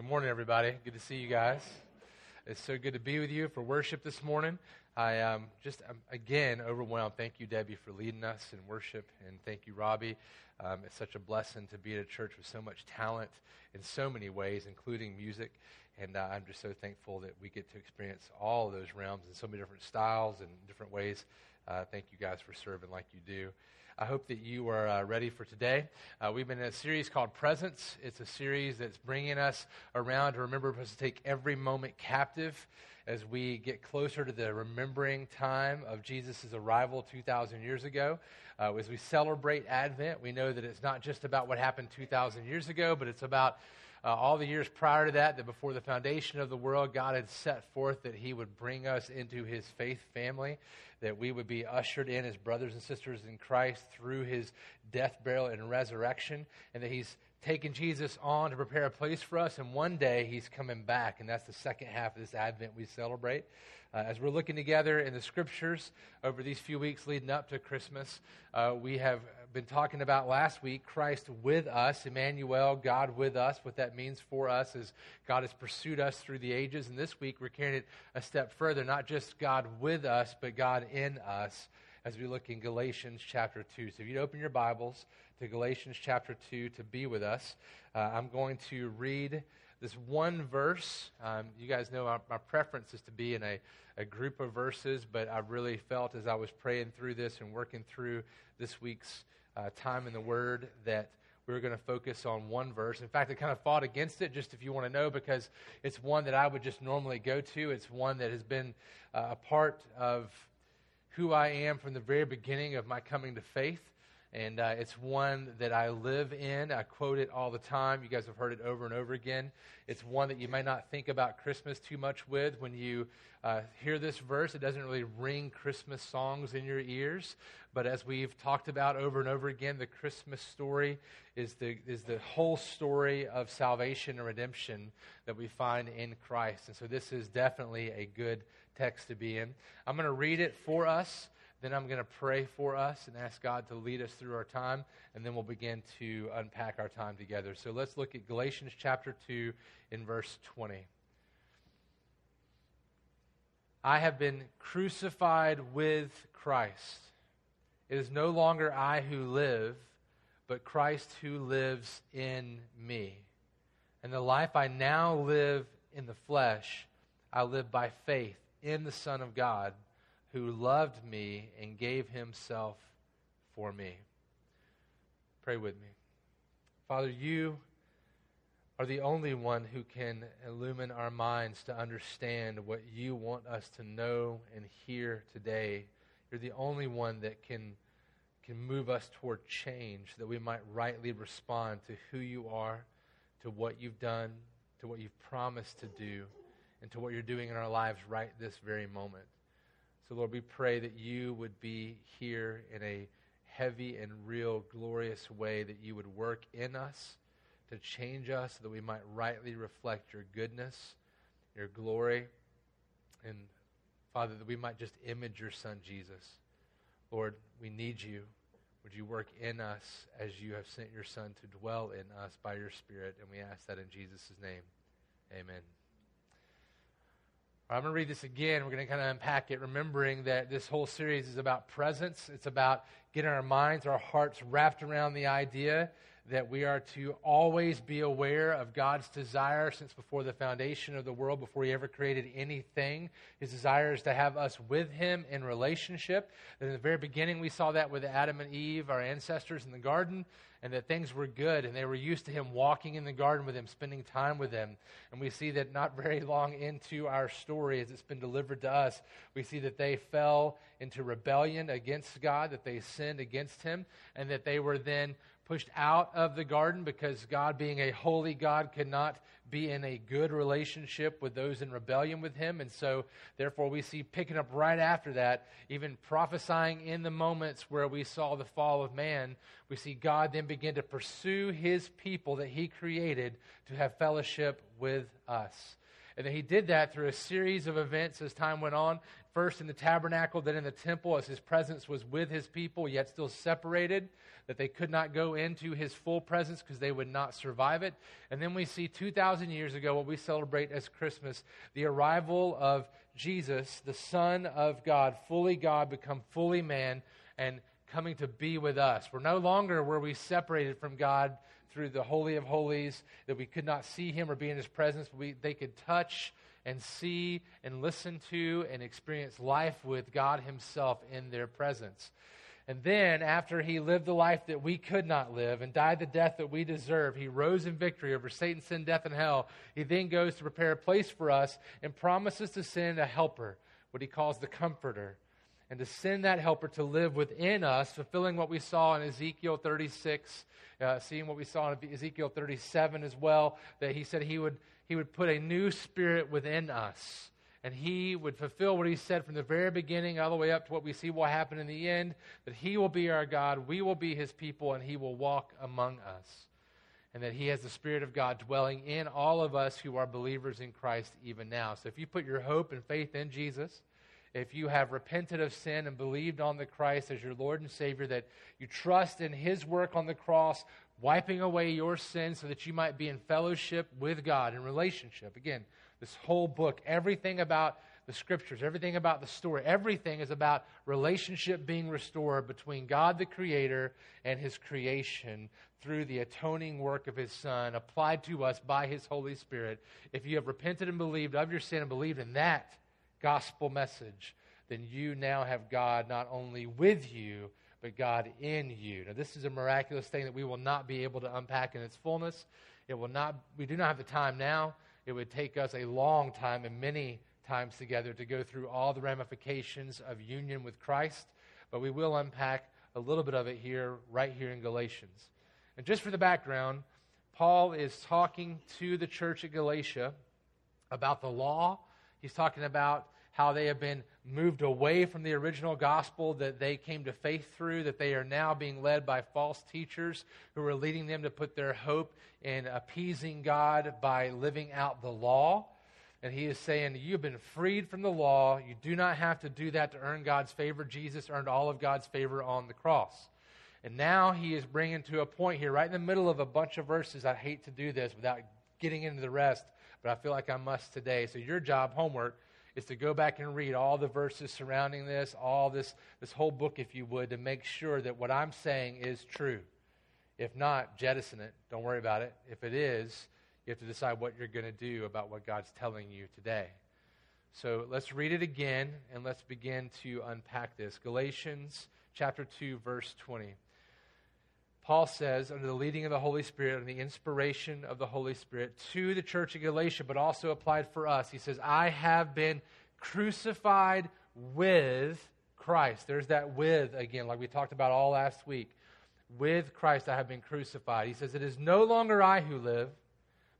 Good morning, everybody. Good to see you guys. It's so good to be with you for worship this morning. I am um, just, again, overwhelmed. Thank you, Debbie, for leading us in worship, and thank you, Robbie. Um, it's such a blessing to be at a church with so much talent in so many ways, including music. And uh, I'm just so thankful that we get to experience all those realms in so many different styles and different ways. Uh, thank you guys for serving like you do. I hope that you are uh, ready for today. Uh, we've been in a series called Presence. It's a series that's bringing us around to remember us to take every moment captive as we get closer to the remembering time of Jesus' arrival 2,000 years ago. Uh, as we celebrate Advent, we know that it's not just about what happened 2,000 years ago, but it's about uh, all the years prior to that, that before the foundation of the world, God had set forth that He would bring us into His faith family, that we would be ushered in as brothers and sisters in Christ through His death, burial, and resurrection, and that He's taken Jesus on to prepare a place for us, and one day He's coming back, and that's the second half of this Advent we celebrate. Uh, as we're looking together in the scriptures over these few weeks leading up to Christmas, uh, we have been talking about last week Christ with us, Emmanuel, God with us. What that means for us is God has pursued us through the ages. And this week we're carrying it a step further, not just God with us, but God in us as we look in Galatians chapter 2. So if you'd open your Bibles to Galatians chapter 2 to be with us, uh, I'm going to read this one verse. Um, you guys know my, my, preference is to be in a, a group of verses, but I really felt as I was praying through this and working through this week's uh, time in the Word that we were going to focus on one verse. In fact, I kind of fought against it, just if you want to know, because it's one that I would just normally go to. It's one that has been uh, a part of who I am from the very beginning of my coming to faith. And uh, it's one that I live in. I quote it all the time. You guys have heard it over and over again. It's one that you may not think about Christmas too much with. When you uh, hear this verse, it doesn't really ring Christmas songs in your ears. But as we've talked about over and over again, the Christmas story is the, is the whole story of salvation and redemption that we find in Christ. And so this is definitely a good text to be in. I'm going to read it for us. Then I'm going to pray for us and ask God to lead us through our time, and then we'll begin to unpack our time together. So let's look at Galatians chapter 2 in verse 20. I have been crucified with Christ. It is no longer I who live, but Christ who lives in me. And the life I now live in the flesh, I live by faith in the Son of God who loved me and gave himself for me. Pray with me. Father, you are the only one who can illumine our minds to understand what you want us to know and hear today. You're the only one that can, can move us toward change, that we might rightly respond to who you are, to what you've done, to what you've promised to do, and to what you're doing in our lives right this very moment. So, Lord, we pray that you would be here in a heavy and real, glorious way, that you would work in us to change us so that we might rightly reflect your goodness, your glory, and, Father, that we might just image your Son, Jesus. Lord, we need you. Would you work in us as you have sent your Son to dwell in us by your Spirit? And we ask that in Jesus' name. Amen. I'm going to read this again. We're going to kind of unpack it, remembering that this whole series is about presence. It's about getting our minds, our hearts wrapped around the idea that we are to always be aware of God's desire since before the foundation of the world, before He ever created anything. His desire is to have us with Him in relationship. And in the very beginning, we saw that with Adam and Eve, our ancestors in the garden, and that things were good, and they were used to Him walking in the garden with Him, spending time with Him. And we see that not very long into our story, as it's been delivered to us, we see that they fell into rebellion against God, that they sinned against Him, and that they were then pushed out of the garden because God, being a holy God, could not be in a good relationship with those in rebellion with him. And so, therefore, we see picking up right after that, even prophesying in the moments where we saw the fall of man, we see God then begin to pursue his people that he created to have fellowship with us. And he did that through a series of events as time went on. First in the tabernacle, then in the temple, as his presence was with his people, yet still separated, that they could not go into his full presence because they would not survive it. And then we see 2,000 years ago what we celebrate as Christmas the arrival of Jesus, the Son of God, fully God, become fully man, and coming to be with us. We're no longer where we separated from God through the Holy of Holies, that we could not see him or be in his presence, we, they could touch and see and listen to and experience life with God himself in their presence. And then, after he lived the life that we could not live and died the death that we deserve, he rose in victory over Satan, sin, death, and hell. He then goes to prepare a place for us and promises to send a helper, what he calls the comforter and to send that helper to live within us, fulfilling what we saw in Ezekiel 36, uh, seeing what we saw in Ezekiel 37 as well, that he said he would, he would put a new spirit within us. And he would fulfill what he said from the very beginning all the way up to what we see will happen in the end that he will be our God, we will be his people, and he will walk among us. And that he has the Spirit of God dwelling in all of us who are believers in Christ even now. So if you put your hope and faith in Jesus, if you have repented of sin and believed on the Christ as your Lord and Savior, that you trust in His work on the cross, wiping away your sin so that you might be in fellowship with God, in relationship. Again, this whole book, everything about the scriptures, everything about the story, everything is about relationship being restored between God the Creator and His creation through the atoning work of His Son applied to us by His Holy Spirit. If you have repented and believed of your sin and believed in that, gospel message, then you now have God not only with you, but God in you. Now, this is a miraculous thing that we will not be able to unpack in its fullness. It will not, we do not have the time now. It would take us a long time and many times together to go through all the ramifications of union with Christ, but we will unpack a little bit of it here, right here in Galatians. And just for the background, Paul is talking to the church at Galatia about the law He's talking about how they have been moved away from the original gospel that they came to faith through, that they are now being led by false teachers who are leading them to put their hope in appeasing God by living out the law. And he is saying, You've been freed from the law. You do not have to do that to earn God's favor. Jesus earned all of God's favor on the cross. And now he is bringing to a point here, right in the middle of a bunch of verses. I hate to do this without getting into the rest but I feel like I must today. So your job, homework, is to go back and read all the verses surrounding this, all this, this whole book, if you would, to make sure that what I'm saying is true. If not, jettison it. Don't worry about it. If it is, you have to decide what you're going to do about what God's telling you today. So let's read it again and let's begin to unpack this. Galatians chapter 2, verse 20. Paul says, under the leading of the Holy Spirit and the inspiration of the Holy Spirit, to the church of Galatia, but also applied for us. He says, I have been crucified with Christ. There's that with again, like we talked about all last week. With Christ I have been crucified. He says, It is no longer I who live,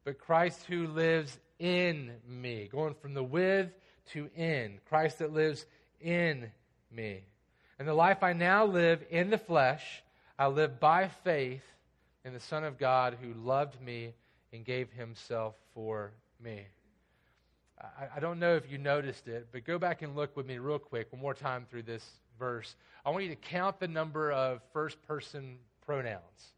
but Christ who lives in me. Going from the with to in. Christ that lives in me. And the life I now live in the flesh, I live by faith in the Son of God who loved me and gave himself for me. I, I, don't know if you noticed it, but go back and look with me real quick, one more time through this verse. I want you to count the number of first person pronouns.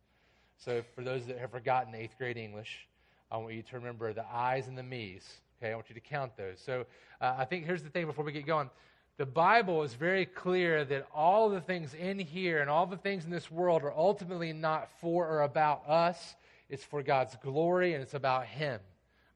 So, for those that have forgotten eighth grade English, I want you to remember the I's and the me's. Okay, I want you to count those. So, uh, I think here's the thing before we get going the Bible is very clear that all the things in here and all the things in this world are ultimately not for or about us. It's for God's glory and it's about Him.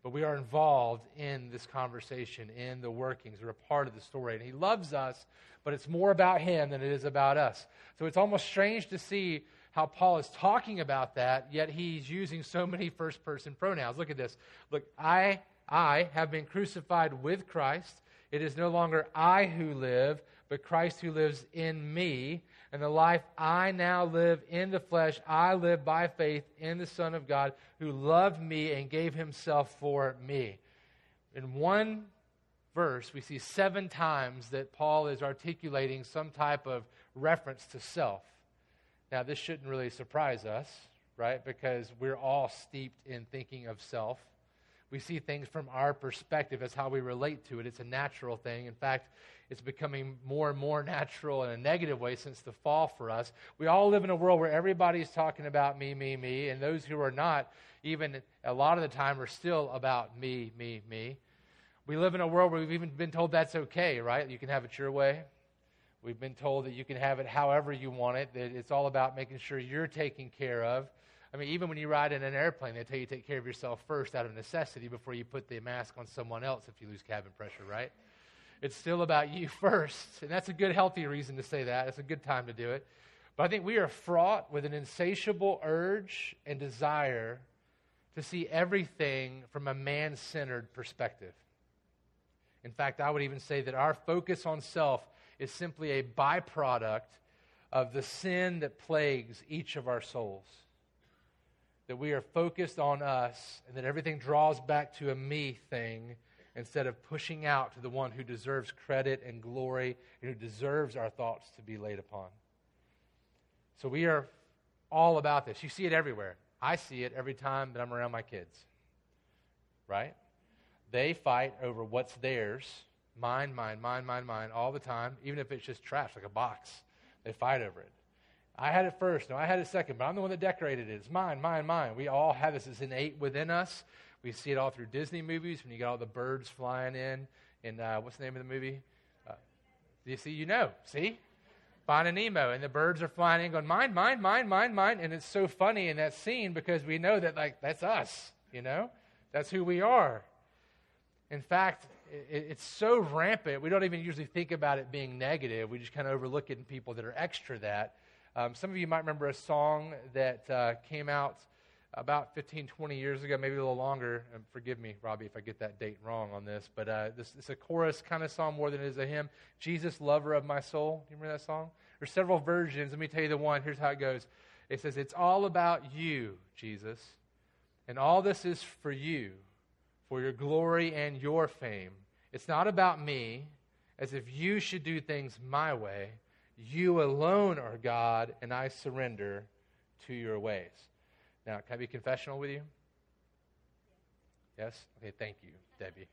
But we are involved in this conversation, in the workings. We're a part of the story. And He loves us, but it's more about Him than it is about us. So it's almost strange to see how Paul is talking about that, yet he's using so many first person pronouns. Look at this. Look, I, I have been crucified with Christ. It is no longer I who live, but Christ who lives in me. And the life I now live in the flesh, I live by faith in the Son of God who loved me and gave himself for me. In one verse, we see seven times that Paul is articulating some type of reference to self. Now, this shouldn't really surprise us, right? Because we're all steeped in thinking of self We see things from our perspective as how we relate to it. It's a natural thing. In fact, it's becoming more and more natural in a negative way since the fall for us. We all live in a world where everybody's talking about me, me, me, and those who are not, even a lot of the time, are still about me, me, me. We live in a world where we've even been told that's okay, right? You can have it your way. We've been told that you can have it however you want it, that it's all about making sure you're taken care of. I mean, even when you ride in an airplane, they tell you to take care of yourself first out of necessity before you put the mask on someone else if you lose cabin pressure, right? It's still about you first. And that's a good, healthy reason to say that. It's a good time to do it. But I think we are fraught with an insatiable urge and desire to see everything from a man centered perspective. In fact, I would even say that our focus on self is simply a byproduct of the sin that plagues each of our souls. That we are focused on us and that everything draws back to a me thing instead of pushing out to the one who deserves credit and glory and who deserves our thoughts to be laid upon. So we are all about this. You see it everywhere. I see it every time that I'm around my kids. Right? They fight over what's theirs mine, mine, mine, mine, mine, all the time, even if it's just trash, like a box. They fight over it. I had it first. No, I had it second, but I'm the one that decorated it. It's mine, mine, mine. We all have this. It's innate within us. We see it all through Disney movies when you got all the birds flying in. And uh, what's the name of the movie? Uh, you see, you know. See? Finding Nemo, and the birds are flying in, going, mine, mine, mine, mine, mine. And it's so funny in that scene because we know that, like, that's us, you know? That's who we are. In fact, it's so rampant, we don't even usually think about it being negative. We just kind of overlook it in people that are extra that. Um, some of you might remember a song that uh, came out about 15, 20 years ago, maybe a little longer. And forgive me, Robbie, if I get that date wrong on this, but uh, this is a chorus kind of song more than it is a hymn. Jesus, lover of my soul. Do you remember that song? There's several versions. Let me tell you the one. Here's how it goes. It says, It's all about you, Jesus, and all this is for you, for your glory and your fame. It's not about me, as if you should do things my way. You alone are God, and I surrender to your ways. Now, can I be confessional with you? Yes? Okay, thank you, Debbie.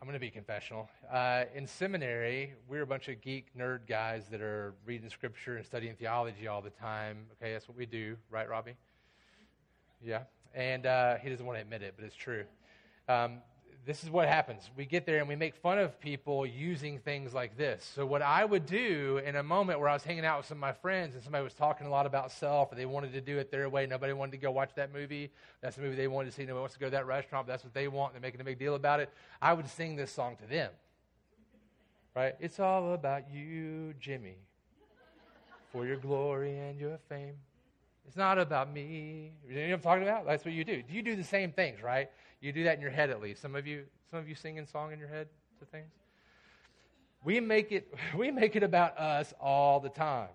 I'm going to be confessional. Uh, in seminary, we're a bunch of geek nerd guys that are reading scripture and studying theology all the time. Okay, that's what we do, right, Robbie? Yeah. And uh, he doesn't want to admit it, but it's true. Um, this is what happens. We get there and we make fun of people using things like this. So, what I would do in a moment where I was hanging out with some of my friends and somebody was talking a lot about self and they wanted to do it their way, nobody wanted to go watch that movie. That's the movie they wanted to see. Nobody wants to go to that restaurant, that's what they want. They're making a big deal about it. I would sing this song to them. Right? It's all about you, Jimmy, for your glory and your fame. It's not about me. You know what I'm talking about? That's what you do. do. You do the same things, right? You do that in your head at least. Some of you, some of you sing in song in your head to things. We make it, we make it about us all the time.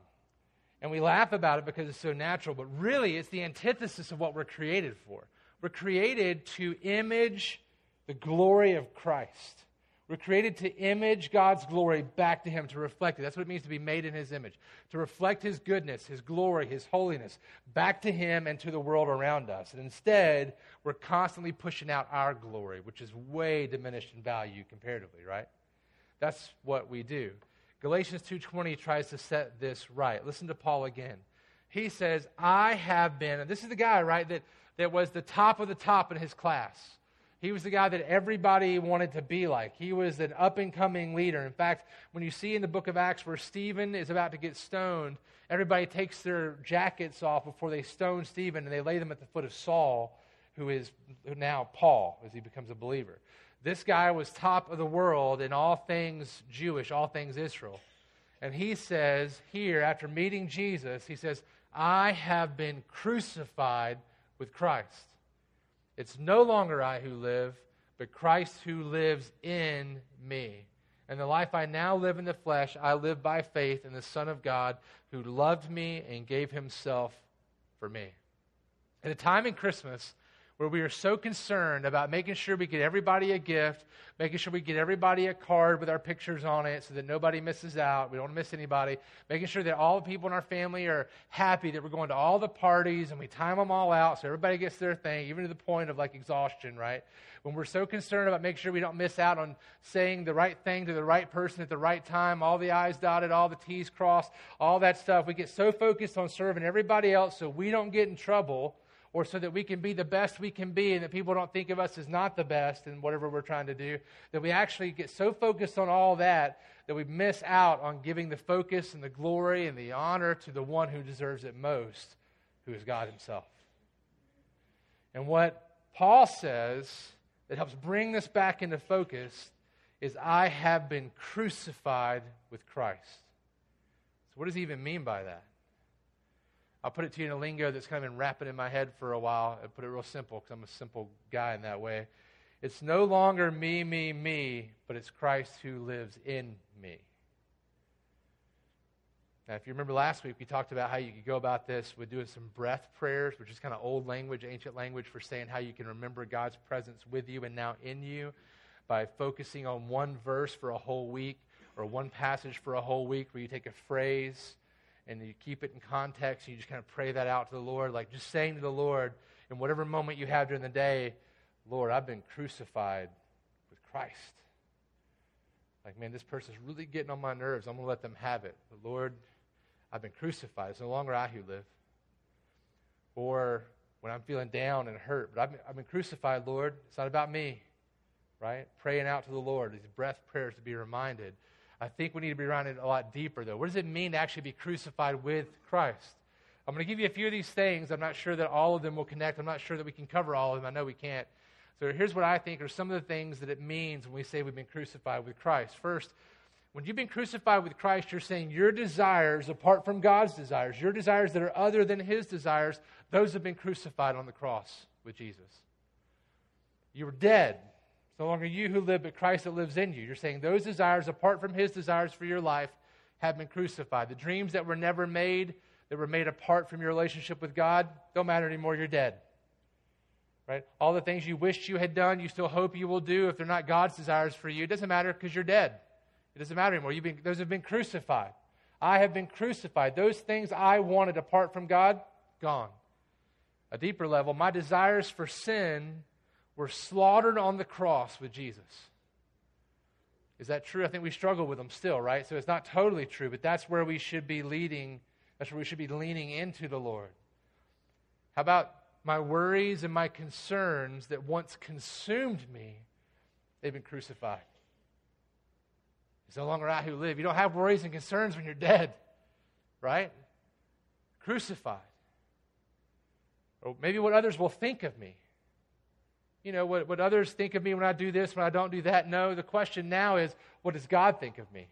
And we laugh about it because it's so natural, but really it's the antithesis of what we're created for. We're created to image the glory of Christ. We're created to image God's glory back to Him, to reflect it. That's what it means to be made in His image, to reflect His goodness, His glory, His holiness back to Him and to the world around us. And instead, we're constantly pushing out our glory, which is way diminished in value comparatively, right? That's what we do. Galatians 2:20 tries to set this right. Listen to Paul again. He says, "I have been," and this is the guy, right, that, that was the top of the top in his class. He was the guy that everybody wanted to be like. He was an up and coming leader. In fact, when you see in the book of Acts where Stephen is about to get stoned, everybody takes their jackets off before they stone Stephen and they lay them at the foot of Saul, who is now Paul as he becomes a believer. This guy was top of the world in all things Jewish, all things Israel. And he says here, after meeting Jesus, he says, I have been crucified with Christ. It's no longer I who live, but Christ who lives in me. And the life I now live in the flesh, I live by faith in the Son of God who loved me and gave himself for me. At a time in Christmas where we are so concerned about making sure we get everybody a gift, making sure we get everybody a card with our pictures on it so that nobody misses out. We don't miss anybody. Making sure that all the people in our family are happy that we're going to all the parties and we time them all out so everybody gets their thing, even to the point of like exhaustion, right? When we're so concerned about making sure we don't miss out on saying the right thing to the right person at the right time, all the I's dotted, all the T's crossed, all that stuff, we get so focused on serving everybody else so we don't get in trouble or so that we can be the best we can be and that people don't think of us as not the best in whatever we're trying to do, that we actually get so focused on all that that we miss out on giving the focus and the glory and the honor to the one who deserves it most, who is God Himself. And what Paul says that helps bring this back into focus is I have been crucified with Christ. So, what does he even mean by that? I'll put it to you in a lingo that's kind of been wrapping in my head for a while and put it real simple because I'm a simple guy in that way. It's no longer me, me, me, but it's Christ who lives in me. Now, if you remember last week, we talked about how you could go about this with doing some breath prayers, which is kind of old language, ancient language for saying how you can remember God's presence with you and now in you by focusing on one verse for a whole week or one passage for a whole week where you take a phrase and you keep it in context and you just kind of pray that out to the Lord, like just saying to the Lord in whatever moment you have during the day, Lord, I've been crucified with Christ. Like, man, this person's really getting on my nerves. I'm going to let them have it. But Lord, I've been crucified. It's no longer I who live. Or when I'm feeling down and hurt, but I've been, I've been crucified, Lord. It's not about me, right? Praying out to the Lord, these breath prayers to be reminded I think we need to be around it a lot deeper, though. What does it mean to actually be crucified with Christ? I'm going to give you a few of these things. I'm not sure that all of them will connect. I'm not sure that we can cover all of them. I know we can't. So here's what I think are some of the things that it means when we say we've been crucified with Christ. First, when you've been crucified with Christ, you're saying your desires, apart from God's desires, your desires that are other than His desires, those have been crucified on the cross with Jesus. You were dead no longer you who live, but Christ that lives in you. You're saying those desires, apart from his desires for your life, have been crucified. The dreams that were never made, that were made apart from your relationship with God, don't matter anymore. You're dead. Right? All the things you wished you had done, you still hope you will do, if they're not God's desires for you, it doesn't matter because you're dead. It doesn't matter anymore. Been, those have been crucified. I have been crucified. Those things I wanted apart from God, gone. A deeper level, my desires for sin were slaughtered on the cross with Jesus. Is that true? I think we struggle with them still, right? So it's not totally true, but that's where we should be leading. That's where we should be leaning into the Lord. How about my worries and my concerns that once consumed me? They've been crucified. It's no longer I who live. You don't have worries and concerns when you're dead, right? Crucified. Or maybe what others will think of me you know, what, what others think of me when I do this, when I don't do that. No, the question now is, what does God think of me?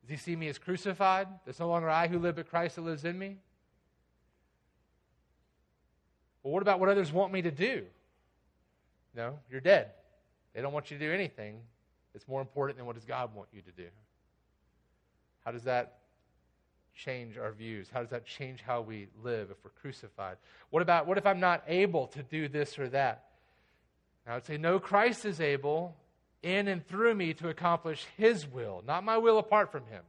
Does he see me as crucified? It's no longer I who live, but Christ that lives in me? Well, what about what others want me to do? No, you're dead. They don't want you to do anything that's more important than what does God want you to do. How does that change our views? How does that change how we live if we're crucified? What about what if I'm not able to do this or that? I would say, no, Christ is able in and through me to accomplish his will, not my will apart from him.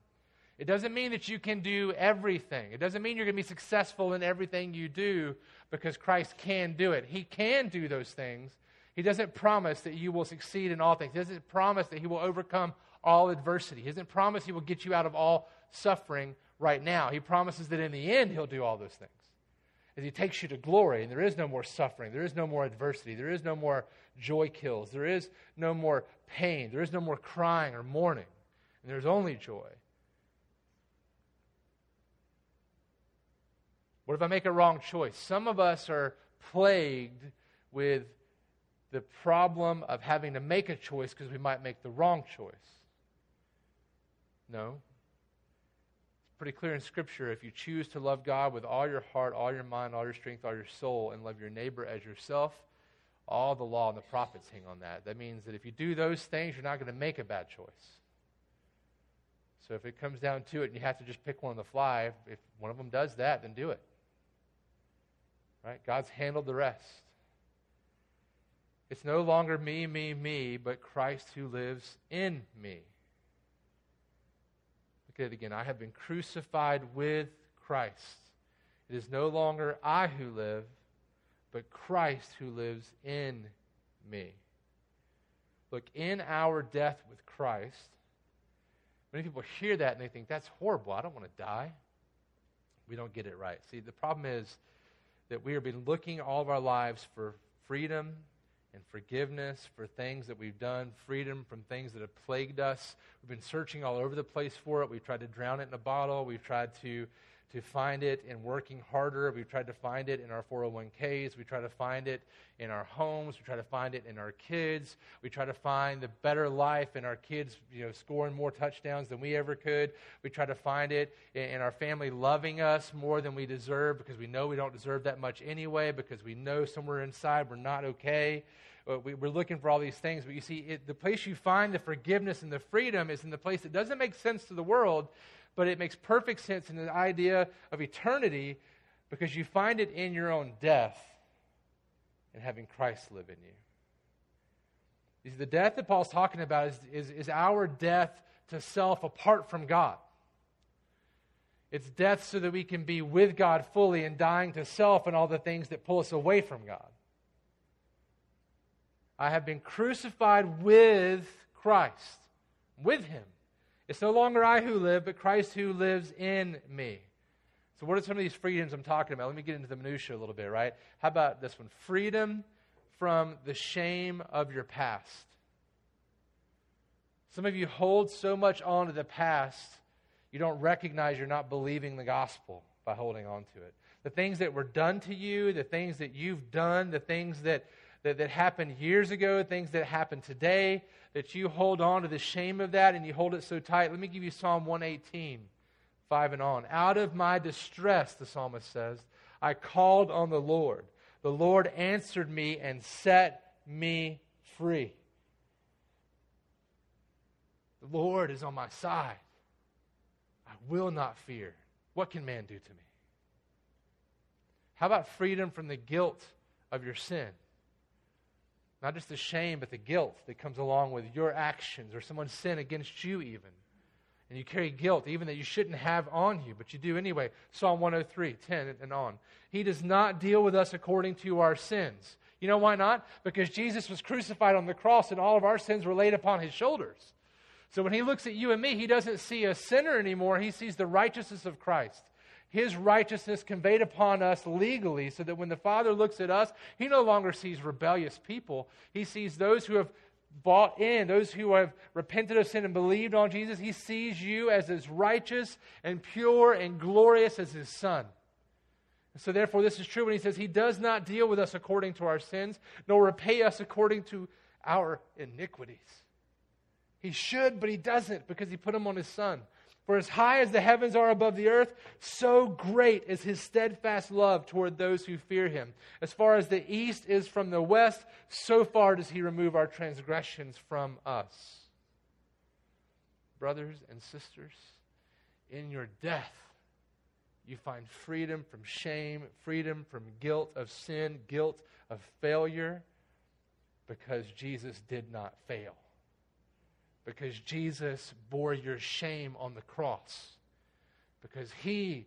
It doesn't mean that you can do everything. It doesn't mean you're going to be successful in everything you do because Christ can do it. He can do those things. He doesn't promise that you will succeed in all things. He doesn't promise that He will overcome all adversity. He doesn't promise He will get you out of all suffering right now. He promises that in the end He'll do all those things as he takes you to glory, and there is no more suffering, there is no more adversity, there is no more joy kills, there is no more pain, there is no more crying or mourning, and there's only joy. What if I make a wrong choice? Some of us are plagued with the problem of having to make a choice because we might make the wrong choice. No, It's pretty clear in Scripture. If you choose to love God with all your heart, all your mind, all your strength, all your soul, and love your neighbor as yourself, all the law and the prophets hang on that. That means that if you do those things, you're not going to make a bad choice. So if it comes down to it and you have to just pick one on the fly, if one of them does that, then do it. Right? God's handled the rest. It's no longer me, me, me, but Christ who lives in me. Look at it again. I have been crucified with Christ. It is no longer I who live, but Christ who lives in me. Look, in our death with Christ, many people hear that and they think, that's horrible. I don't want to die. We don't get it right. See, the problem is that we have been looking all of our lives for freedom and forgiveness for things that we've done, freedom from things that have plagued us. We've been searching all over the place for it. We've tried to drown it in a bottle. We've tried to to find it in working harder. We've tried to find it in our 401ks. We try to find it in our homes. We try to find it in our kids. We try to find the better life in our kids, you know, scoring more touchdowns than we ever could. We try to find it in our family loving us more than we deserve because we know we don't deserve that much anyway, because we know somewhere inside we're not okay. We're looking for all these things, but you see, it, the place you find the forgiveness and the freedom is in the place that doesn't make sense to the world, but it makes perfect sense in the idea of eternity because you find it in your own death and having Christ live in you. the death that Paul's talking about is, is, is our death to self apart from God. It's death so that we can be with God fully and dying to self and all the things that pull us away from God. I have been crucified with Christ, with Him. It's no longer I who live, but Christ who lives in me. So, what are some of these freedoms I'm talking about? Let me get into the minutia a little bit, right? How about this one? Freedom from the shame of your past. Some of you hold so much on to the past, you don't recognize you're not believing the gospel by holding on to it. The things that were done to you, the things that you've done, the things that, that, that happened years ago, things that happen today, that you hold on to the shame of that and you hold it so tight. Let me give you Psalm 118, 5 and on. Out of my distress, the psalmist says, I called on the Lord. The Lord answered me and set me free. The Lord is on my side. I will not fear. What can man do to me? How about freedom from the guilt of your sin? Not just the shame, but the guilt that comes along with your actions or someone's sin against you, even. And you carry guilt, even that you shouldn't have on you, but you do anyway. Psalm 103, 10 and on. He does not deal with us according to our sins. You know why not? Because Jesus was crucified on the cross and all of our sins were laid upon his shoulders. So when he looks at you and me, he doesn't see a sinner anymore. He sees the righteousness of Christ his righteousness conveyed upon us legally, so that when the Father looks at us, he no longer sees rebellious people. He sees those who have bought in, those who have repented of sin and believed on Jesus. He sees you as as righteous and pure and glorious as his Son. so, therefore, this is true when he says, He does not deal with us according to our sins, nor repay us according to our iniquities. He should, but he doesn't because he put them on his Son. For as high as the heavens are above the earth, so great is his steadfast love toward those who fear him. As far as the east is from the west, so far does he remove our transgressions from us. Brothers and sisters, in your death, you find freedom from shame, freedom from guilt of sin, guilt of failure, because Jesus did not fail because Jesus bore your shame on the cross. Because he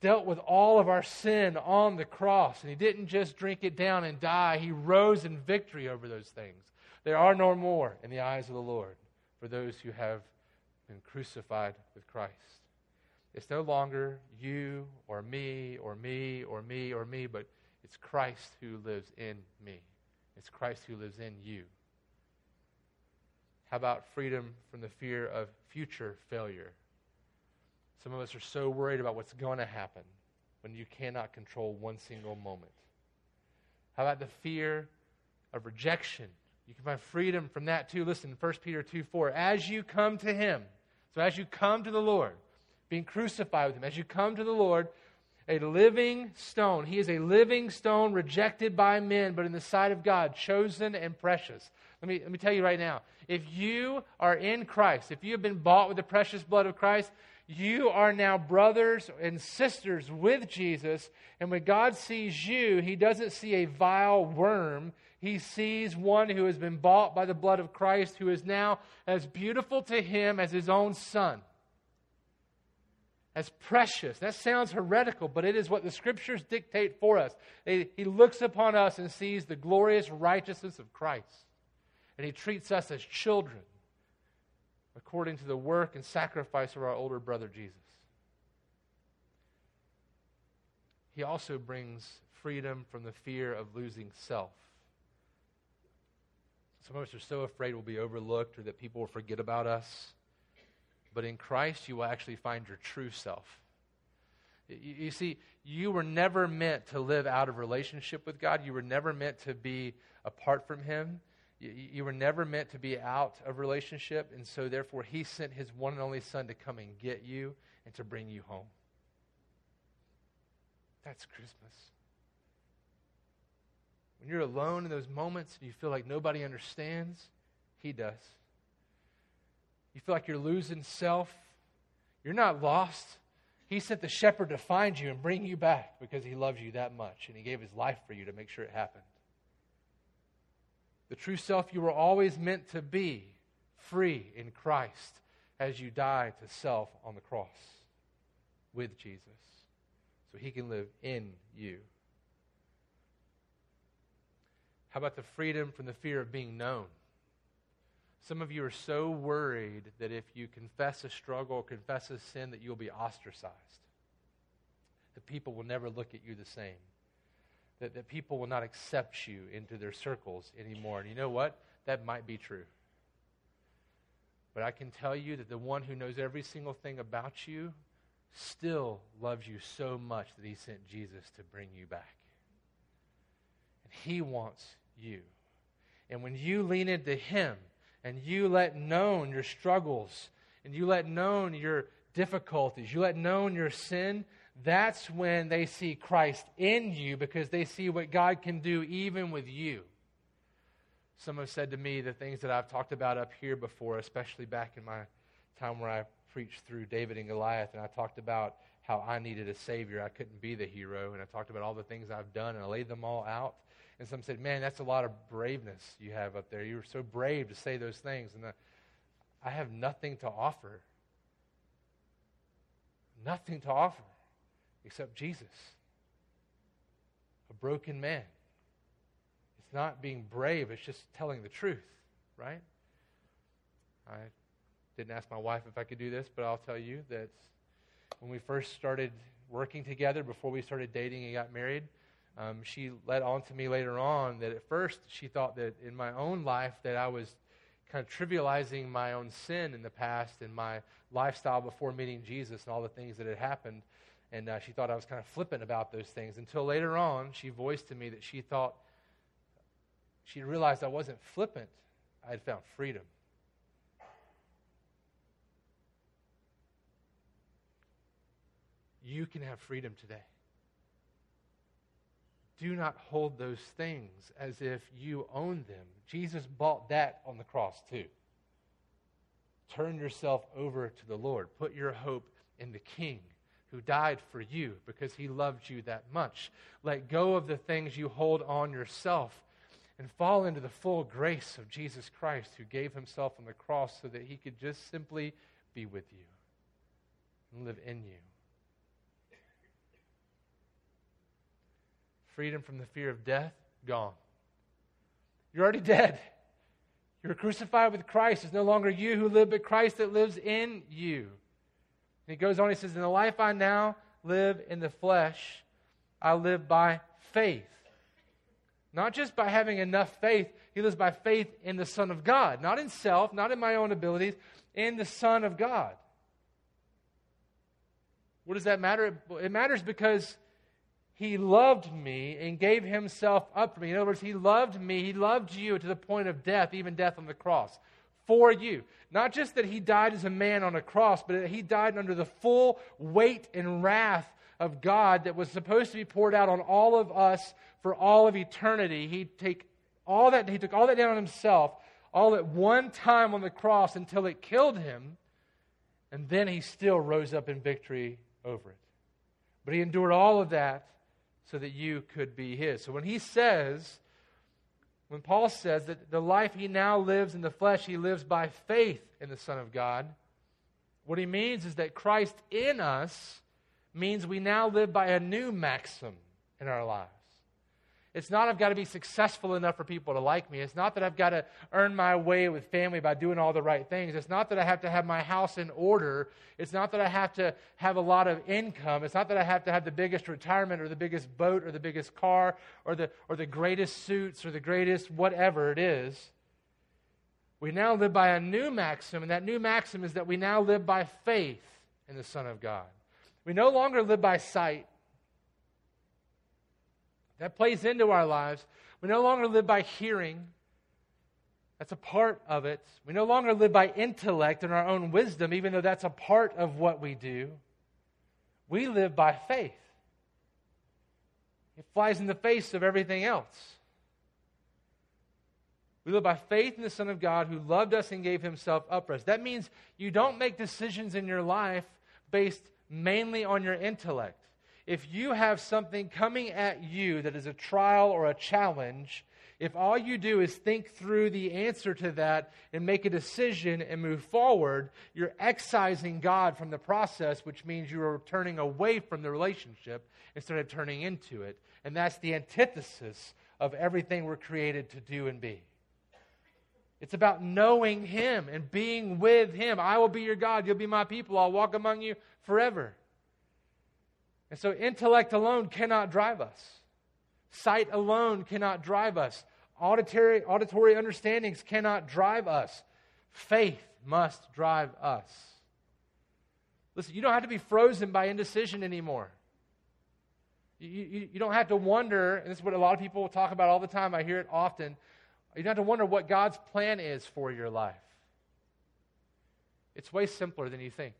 dealt with all of our sin on the cross. And he didn't just drink it down and die, he rose in victory over those things. There are no more in the eyes of the Lord for those who have been crucified with Christ. It's no longer you or me or me or me or me, but it's Christ who lives in me. It's Christ who lives in you. How about freedom from the fear of future failure? Some of us are so worried about what's going to happen when you cannot control one single moment. How about the fear of rejection? You can find freedom from that too. Listen, 1 Peter 2 4. As you come to Him, so as you come to the Lord, being crucified with Him, as you come to the Lord, a living stone. He is a living stone rejected by men, but in the sight of God, chosen and precious. Let me, let me tell you right now if you are in Christ, if you have been bought with the precious blood of Christ, you are now brothers and sisters with Jesus. And when God sees you, He doesn't see a vile worm, He sees one who has been bought by the blood of Christ, who is now as beautiful to him as his own son. As precious. That sounds heretical, but it is what the scriptures dictate for us. He looks upon us and sees the glorious righteousness of Christ. And he treats us as children according to the work and sacrifice of our older brother Jesus. He also brings freedom from the fear of losing self. Some of us are so afraid we'll be overlooked or that people will forget about us. But in Christ, you will actually find your true self. You, you, see, you were never meant to live out of relationship with God. You were never meant to be apart from Him. You, you were never meant to be out of relationship. And so, therefore, He sent His one and only Son to come and get you and to bring you home. That's Christmas. When you're alone in those moments and you feel like nobody understands, He does. You feel like you're losing self, you're not lost. He sent the shepherd to find you and bring you back because He loves you that much and He gave His life for you to make sure it happened. The true self you were always meant to be, free in Christ as you die to self on the cross with Jesus so he can live in you. How about the freedom from the fear of being known? Some of you are so worried that if you confess a struggle confess a sin that you'll be ostracized. That people will never look at you the same. That, that people will not accept you into their circles anymore. And you know what? That might be true. But I can tell you that the one who knows every single thing about you still loves you so much that he sent Jesus to bring you back. And he wants you. And when you lean into him and you let known your struggles and you let known your difficulties, you let known your sin, that's when they see Christ in you because they see what God can do even with you. Some have said to me the things that I've talked about up here before, especially back in my time where I preached through David and Goliath, and I talked about how I needed a Savior. I couldn't be the hero, and I talked about all the things I've done, and I laid them all out. And some said, Man, that's a lot of braveness you have up there. You were so brave to say those things. And I have nothing to offer. Nothing to offer except Jesus, a broken man. It's not being brave, it's just telling the truth, right? I didn't ask my wife if I could do this, but I'll tell you that when we first started working together, before we started dating and got married, um, she let on to me later on that at first she thought that in my own life that I was kind of trivializing my own sin in the past and my lifestyle before meeting Jesus and all the things that had happened. And uh, she thought I was kind of flippant about those things until later on she voiced to me that she thought she realized I wasn't flippant. I had found freedom. you can have freedom today. Do not hold those things as if you own them. Jesus bought that on the cross too. Turn yourself over to the Lord. Put your hope in the King who died for you because he loved you that much. Let go of the things you hold on yourself and fall into the full grace of Jesus Christ who gave himself on the cross so that he could just simply be with you and live in you. Freedom from the fear of death, gone. You're already dead. You're crucified with Christ. It's no longer you who live, but Christ that lives in you. And he goes on, he says, In the life I now live in the flesh, I live by faith. Not just by having enough faith, he lives by faith in the Son of God. Not in self, not in my own abilities, in the Son of God. What does that matter? It matters because he loved me and gave himself up for me. In other words, he loved me, he loved you to the point of death, even death on the cross, for you. Not just that he died as a man on a cross, but that he died under the full weight and wrath of God that was supposed to be poured out on all of us for all of eternity. He take all that he took all that down on himself, all at one time on the cross until it killed him, and then he still rose up in victory over it. But he endured all of that so that you could be his. So when he says, when Paul says that the life he now lives in the flesh, he lives by faith in the Son of God, what he means is that Christ in us means we now live by a new maxim in our lives. It's not I've got to be successful enough for people to like me. It's not that I've got to earn my way with family by doing all the right things. It's not that I have to have my house in order. It's not that I have to have a lot of income. It's not that I have to have the biggest retirement or the biggest boat or the biggest car or the, or the greatest suits or the greatest whatever it is. We now live by a new maxim, and that new maxim is that we now live by faith in the Son of God. We no longer live by sight. That plays into our lives. We no longer live by hearing. That's a part of it. We no longer live by intellect and our own wisdom, even though that's a part of what we do. We live by faith. It flies in the face of everything else. We live by faith in the Son of God who loved us and gave himself up for us. That means you don't make decisions in your life based mainly on your intellect if you have something coming at you that is a trial or a challenge, if all you do is think through the answer to that and make a decision and move forward, you're excising God from the process, which means you are turning away from the relationship instead of turning into it. And that's the antithesis of everything we're created to do and be. It's about knowing Him and being with Him. I will be your God. You'll be my people. I'll walk among you forever. And so, intellect alone cannot drive us. Sight alone cannot drive us. Auditory, auditory understandings cannot drive us. Faith must drive us. Listen, you don't have to be frozen by indecision anymore. You, you, you, don't have to wonder, and this is what a lot of people talk about all the time. I hear it often. You don't have to wonder what God's plan is for your life. It's way simpler than you think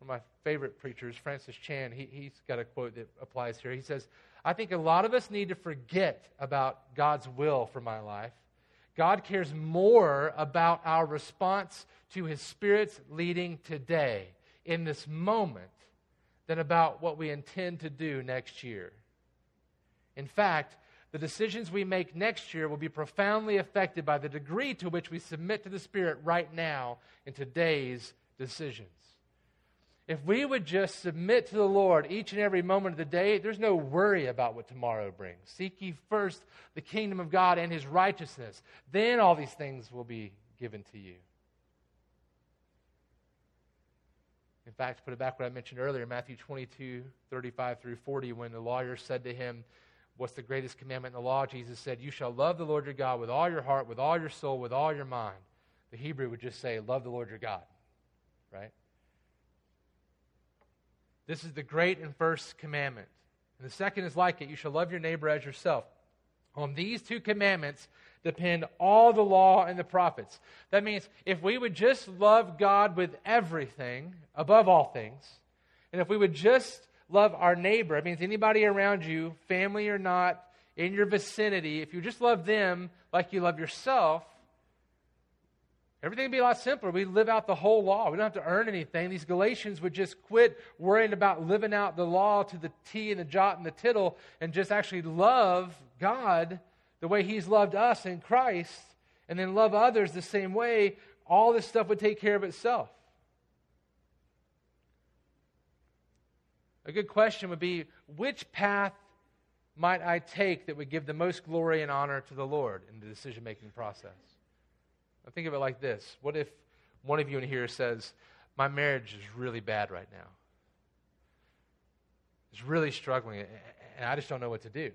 one of my favorite preachers, Francis Chan, he, he's got a quote that applies here. He says, I think a lot of us need to forget about God's will for my life. God cares more about our response to his Spirit's leading today, in this moment, than about what we intend to do next year. In fact, the decisions we make next year will be profoundly affected by the degree to which we submit to the Spirit right now in today's decisions. If we would just submit to the Lord each and every moment of the day, there's no worry about what tomorrow brings. Seek ye first the kingdom of God and his righteousness. Then all these things will be given to you. In fact, to put it back what I mentioned earlier, Matthew 22, 35 through 40, when the lawyer said to him, What's the greatest commandment in the law? Jesus said, You shall love the Lord your God with all your heart, with all your soul, with all your mind. The Hebrew would just say, Love the Lord your God, right? This is the great and first commandment. And the second is like it you shall love your neighbor as yourself. On these two commandments depend all the law and the prophets. That means if we would just love God with everything, above all things, and if we would just love our neighbor, it means anybody around you, family or not, in your vicinity, if you just love them like you love yourself, Everything would be a lot simpler. We live out the whole law. We don't have to earn anything. These Galatians would just quit worrying about living out the law to the T and the jot and the tittle and just actually love God the way He's loved us in Christ and then love others the same way. All this stuff would take care of itself. A good question would be which path might I take that would give the most glory and honor to the Lord in the decision making process? Think of it like this What if one of you in here says, My marriage is really bad right now? It's really struggling, and I just don't know what to do.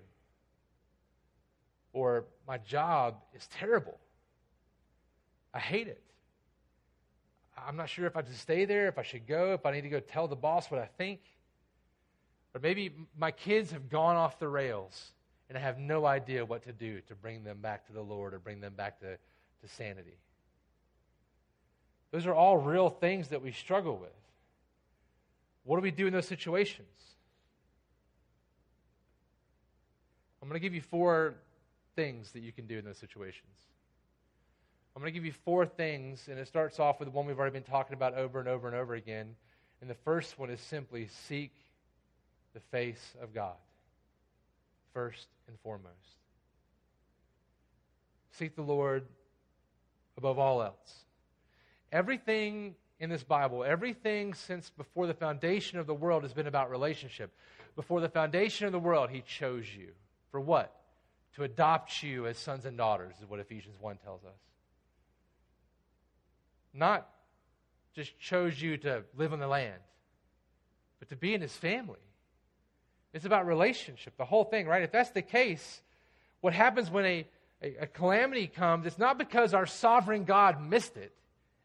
Or, My job is terrible. I hate it. I'm not sure if I should stay there, if I should go, if I need to go tell the boss what I think. Or maybe my kids have gone off the rails and I have no idea what to do to bring them back to the Lord or bring them back to to sanity. Those are all real things that we struggle with. What do we do in those situations? I'm going to give you four things that you can do in those situations. I'm going to give you four things, and it starts off with one we've already been talking about over and over and over again. And the first one is simply seek the face of God, first and foremost. seek the Lord above all else. Everything in this Bible, everything since before the foundation of the world has been about relationship. Before the foundation of the world, He chose you. For what? To adopt you as sons and daughters, is what Ephesians 1 tells us. Not just chose you to live in the land, but to be in His family. It's about relationship, the whole thing, right? If that's the case, what happens when a, a, a calamity comes, it's not because our sovereign God missed it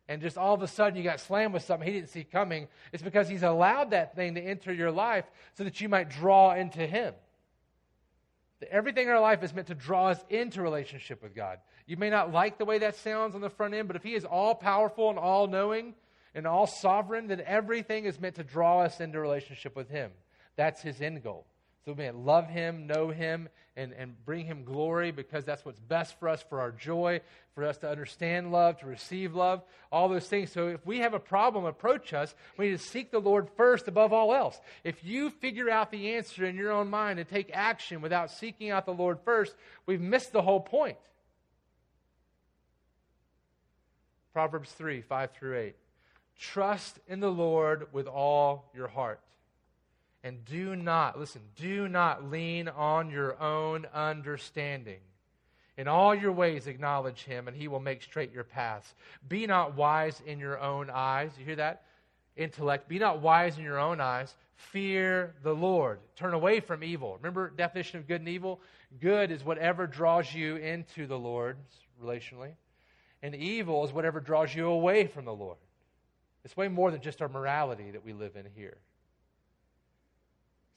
and just all of a sudden you got slammed with something he didn't see coming. It's because he's allowed that thing to enter your life so that you might draw into him. Everything in our life is meant to draw us into relationship with God. You may not like the way that sounds on the front end, but if He is all powerful and all knowing and all sovereign, then everything is meant to draw us into relationship with Him. That's His end goal. So we love him, know him, and, and bring him glory because that's what's best for us, for our joy, for us to understand love, to receive love, all those things. So if we have a problem approach us, we need to seek the Lord first above all else. If you figure out the answer in your own mind and take action without seeking out the Lord first, we've missed the whole point. Proverbs 3 5 through 8. Trust in the Lord with all your heart and do not, listen, do not lean on your own understanding. In all your ways, acknowledge him, and he will make straight your paths. Be not wise in your own eyes. You hear that? Intellect. Be not wise in your own eyes. Fear the Lord. Turn away from evil. Remember definition of good and evil? Good is whatever draws you into the Lord relationally, and evil is whatever draws you away from the Lord. It's way more than just our morality that we live in here.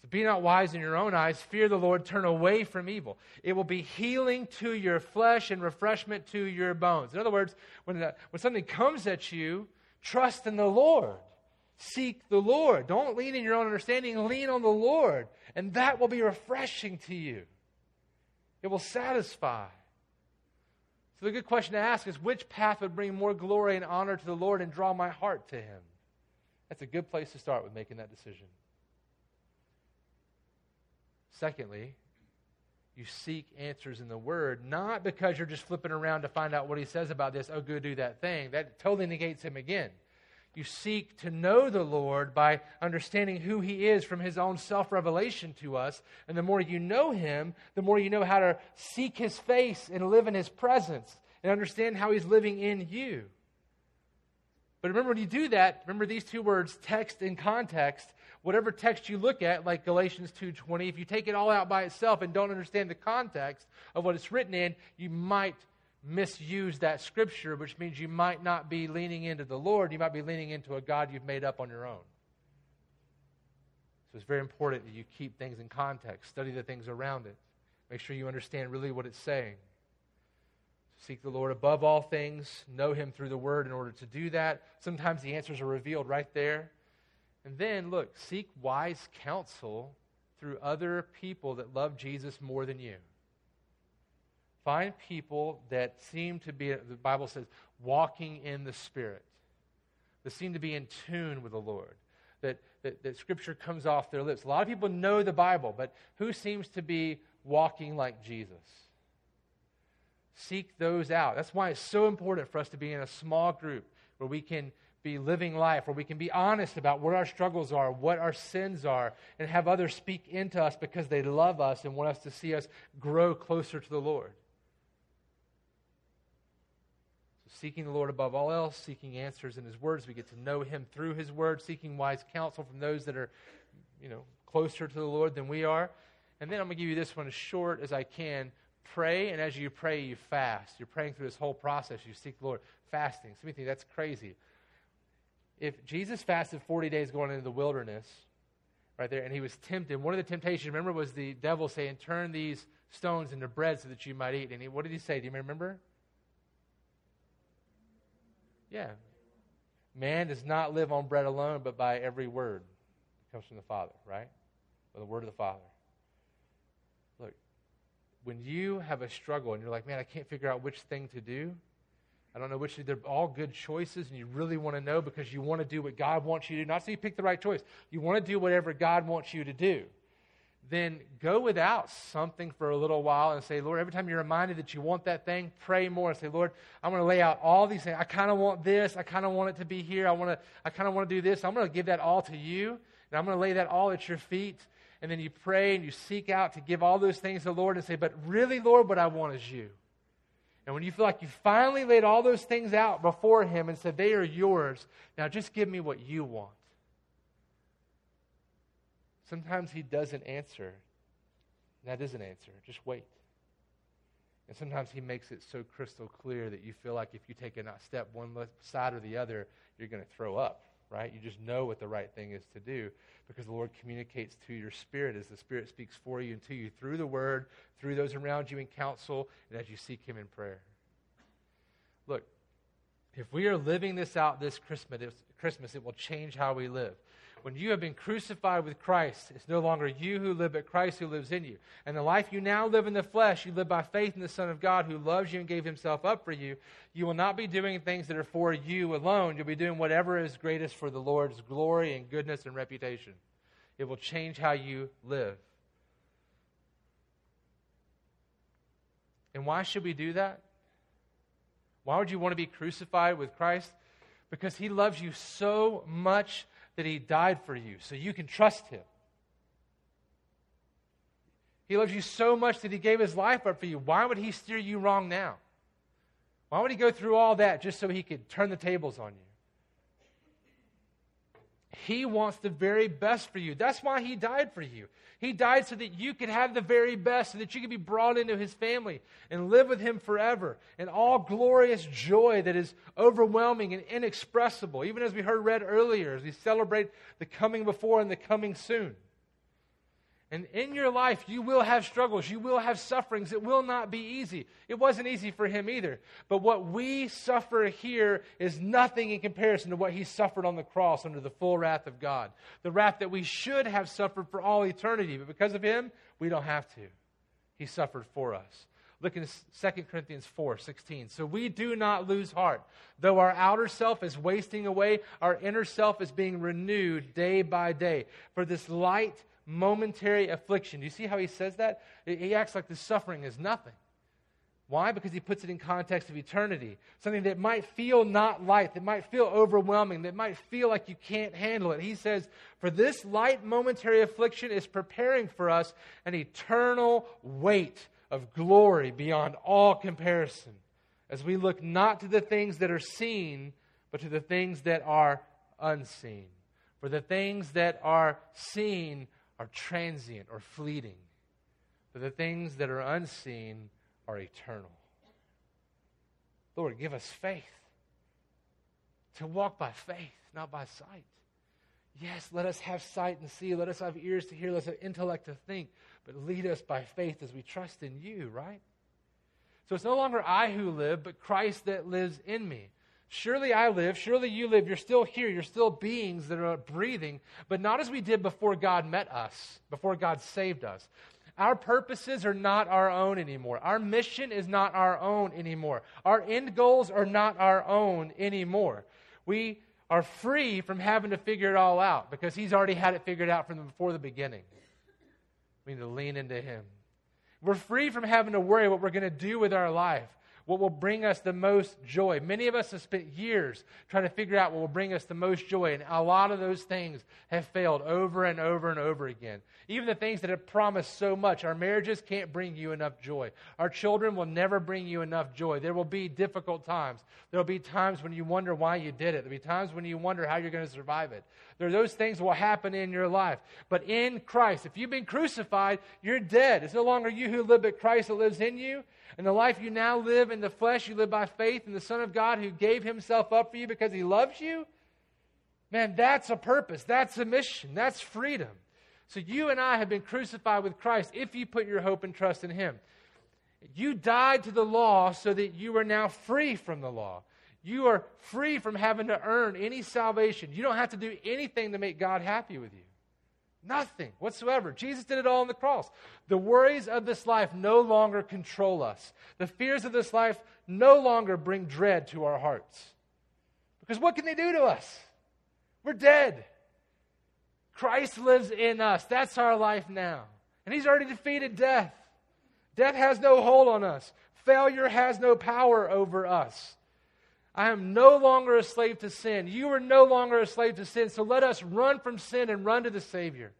So be not wise in your own eyes. Fear the Lord. Turn away from evil. It will be healing to your flesh and refreshment to your bones. In other words, when, the, when something comes at you, trust in the Lord. Seek the Lord. Don't lean in your own understanding. Lean on the Lord. And that will be refreshing to you. It will satisfy. So the good question to ask is which path would bring more glory and honor to the Lord and draw my heart to Him? That's a good place to start with making that decision. Secondly, you seek answers in the Word, not because you're just flipping around to find out what He says about this, oh, go do that thing. That totally negates Him again. You seek to know the Lord by understanding who He is from His own self revelation to us. And the more you know Him, the more you know how to seek His face and live in His presence and understand how He's living in you. But remember, when you do that, remember these two words, text and context. Whatever text you look at, like Galatians 2.20, if you take it all out by itself and don't understand the context of what it's written in, you might misuse that scripture, which means you might not be leaning into the Lord. You might be leaning into a God you've made up on your own. So it's very important that you keep things in context, study the things around it, make sure you understand really what it's saying. Seek the Lord above all things, know Him through the Word in order to do that. Sometimes the answers are revealed right there. And then, look, seek wise counsel through other people that love Jesus more than you. Find people that seem to be, the Bible says, walking in the Spirit, that seem to be in tune with the Lord, that, that, that Scripture comes off their lips. A lot of people know the Bible, but who seems to be walking like Jesus? Seek those out. That's why it's so important for us to be in a small group where we can be living life, where we can be honest about what our struggles are, what our sins are, and have others speak into us because they love us and want us to see us grow closer to the Lord. So, seeking the Lord above all else, seeking answers in His words, we get to know Him through His word, seeking wise counsel from those that are, you know, closer to the Lord than we are. And then I'm going to give you this one as short as I can pray, and as you pray, you fast. You're praying through this whole process. You seek the Lord. Fasting. Some think that's crazy. If Jesus fasted 40 days going into the wilderness, right there, and he was tempted, one of the temptations, remember, was the devil saying, Turn these stones into bread so that you might eat. And he, what did he say? Do you remember? Yeah. Man does not live on bread alone, but by every word that comes from the Father, right? By the word of the Father Look, when you have a struggle and you're like, man, I can't figure out which thing to do, I don't know which, they're all good choices, and you really want to know because you want to do what God wants you to do. Not so you pick the right choice. You want to do whatever God wants you to do. then go without something for a little while and say, Lord, every time you're reminded that you want that thing, pray more and say, Lord, I'm going to lay out all these things. I kind of want this. I kind of want it to be here. I want to, I kind of want to do this. I'm going to give that all to you, and I'm going to lay that all at your feet. And then you pray and you seek out to give all those things to the Lord and say, But really, Lord, what I want is you. And when you feel like you finally laid all those things out before Him and said, They are yours, now just give me what you want. Sometimes He doesn't answer. That is an answer. Just wait. And sometimes He makes it so crystal clear that you feel like if you take a step one side or the other, you're going to throw up, right? You just know what the right thing is to do because the Lord communicates to your spirit as the Spirit speaks for you and to you through the Word, through those around you in counsel, and as you seek Him in prayer. Look, if we are living this out this Christmas, Christmas, it will change how we live. When you have been crucified with Christ, it's no longer you who live, but Christ who lives in you. And the life you now live in the flesh, you live by faith in the Son of God who loves you and gave himself up for you. You will not be doing things that are for you alone. You'll be doing whatever is greatest for the Lord's glory and goodness and reputation. It will change how you live. And why should we do that? Why would you want to be crucified with Christ? Because he loves you so much that he died for you so you can trust him. He loves you so much that he gave his life up for you. Why would he steer you wrong now? Why would he go through all that just so he could turn the tables on you? He wants the very best for you. That's why he died for you. He died so that you could have the very best, so that you could be brought into his family and live with him forever in all glorious joy that is overwhelming and inexpressible, even as we heard read earlier, as we celebrate the coming before and the coming soon. And in your life, you will have struggles. You will have sufferings. It will not be easy. It wasn't easy for him either. But what we suffer here is nothing in comparison to what he suffered on the cross under the full wrath of God. The wrath that we should have suffered for all eternity. But because of him, we don't have to. He suffered for us. Look in 2 Corinthians 4 16. So we do not lose heart. Though our outer self is wasting away, our inner self is being renewed day by day. For this light, momentary affliction. Do you see how he says that? He acts like the suffering is nothing. Why? Because he puts it in context of eternity. Something that might feel not light, that might feel overwhelming, that might feel like you can't handle it. He says, For this light momentary affliction is preparing for us an eternal weight of glory beyond all comparison, as we look not to the things that are seen, but to the things that are unseen. For the things that are seen are transient or fleeting, but the things that are unseen are eternal. Lord, give us faith to walk by faith, not by sight. Yes, let us have sight and see. Let us have ears to hear. Let us have intellect to think. But lead us by faith as we trust in you, right? So it's no longer I who live, but Christ that lives in me. Surely I live, surely you live. You're still here. You're still beings that are breathing, but not as we did before God met us, before God saved us. Our purposes are not our own anymore. Our mission is not our own anymore. Our end goals are not our own anymore. We are free from having to figure it all out because He's already had it figured out from before the beginning. We need to lean into Him. We're free from having to worry what we're going to do with our life what will bring us the most joy. Many of us have spent years trying to figure out what will bring us the most joy, and a lot of those things have failed over and over and over again. Even the things that have promised so much. Our marriages can't bring you enough joy. Our children will never bring you enough joy. There will be difficult times. There will be times when you wonder why you did it. There will be times when you wonder how you're going to survive it. There those things will happen in your life. But in Christ, if you've been crucified, you're dead. It's no longer you who live, but Christ that lives in you. And the life you now live in the flesh, you live by faith in the Son of God who gave himself up for you because he loves you. Man, that's a purpose. That's a mission. That's freedom. So you and I have been crucified with Christ if you put your hope and trust in him. You died to the law so that you are now free from the law. You are free from having to earn any salvation. You don't have to do anything to make God happy with you. Nothing whatsoever. Jesus did it all on the cross. The worries of this life no longer control us. The fears of this life no longer bring dread to our hearts. Because what can they do to us? We're dead. Christ lives in us. That's our life now. And He's already defeated death. Death has no hold on us, failure has no power over us. I am no longer a slave to sin. You are no longer a slave to sin. So let us run from sin and run to the Savior.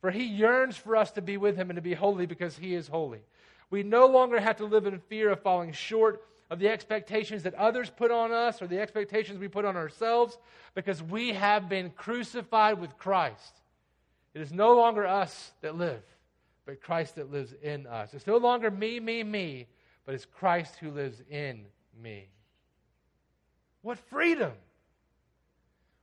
For he yearns for us to be with him and to be holy because he is holy. We no longer have to live in fear of falling short of the expectations that others put on us or the expectations we put on ourselves because we have been crucified with Christ. It is no longer us that live, but Christ that lives in us. It's no longer me, me, me, but it's Christ who lives in me. What freedom!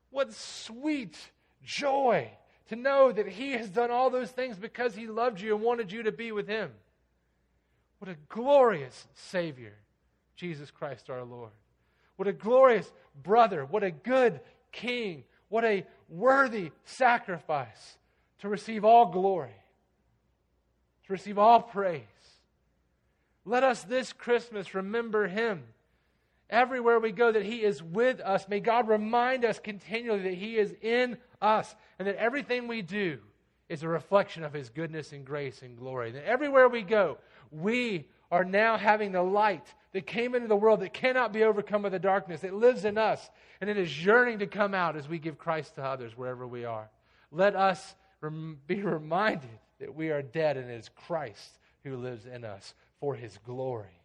What sweet joy to know that He has done all those things because He loved you and wanted you to be with Him. What a glorious Savior, Jesus Christ our Lord. What a glorious brother. What a good King. What a worthy sacrifice to receive all glory, to receive all praise. Let us this Christmas remember Him everywhere we go that He is with us. May God remind us continually that He is in us and that everything we do is a reflection of His goodness and grace and glory. That everywhere we go, we are now having the light that came into the world that cannot be overcome by the darkness. It lives in us and it is yearning to come out as we give Christ to others wherever we are. Let us rem- be reminded that we are dead and it is Christ who lives in us for His glory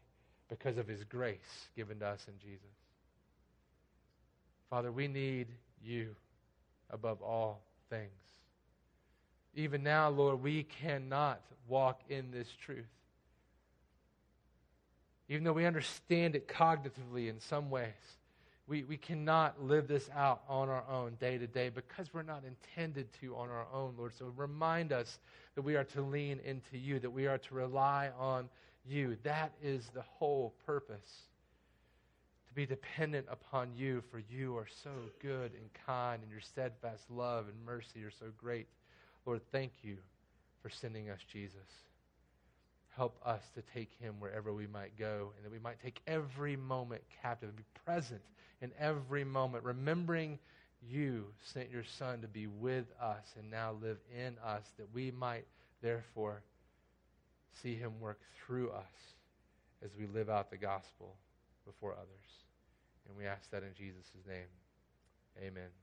because of his grace given to us in Jesus. Father, we need you above all things. Even now, Lord, we cannot walk in this truth. Even though we understand it cognitively in some ways, we, we cannot live this out on our own day to day because we're not intended to on our own, Lord. So remind us that we are to lean into you, that we are to rely on you. That is the whole purpose. To be dependent upon you, for you are so good and kind, and your steadfast love and mercy are so great. Lord, thank you for sending us Jesus. Help us to take him wherever we might go, and that we might take every moment captive and be present in every moment, remembering you sent your Son to be with us and now live in us, that we might therefore see him work through us as we live out the gospel before others. And we ask that in Jesus' name. Amen.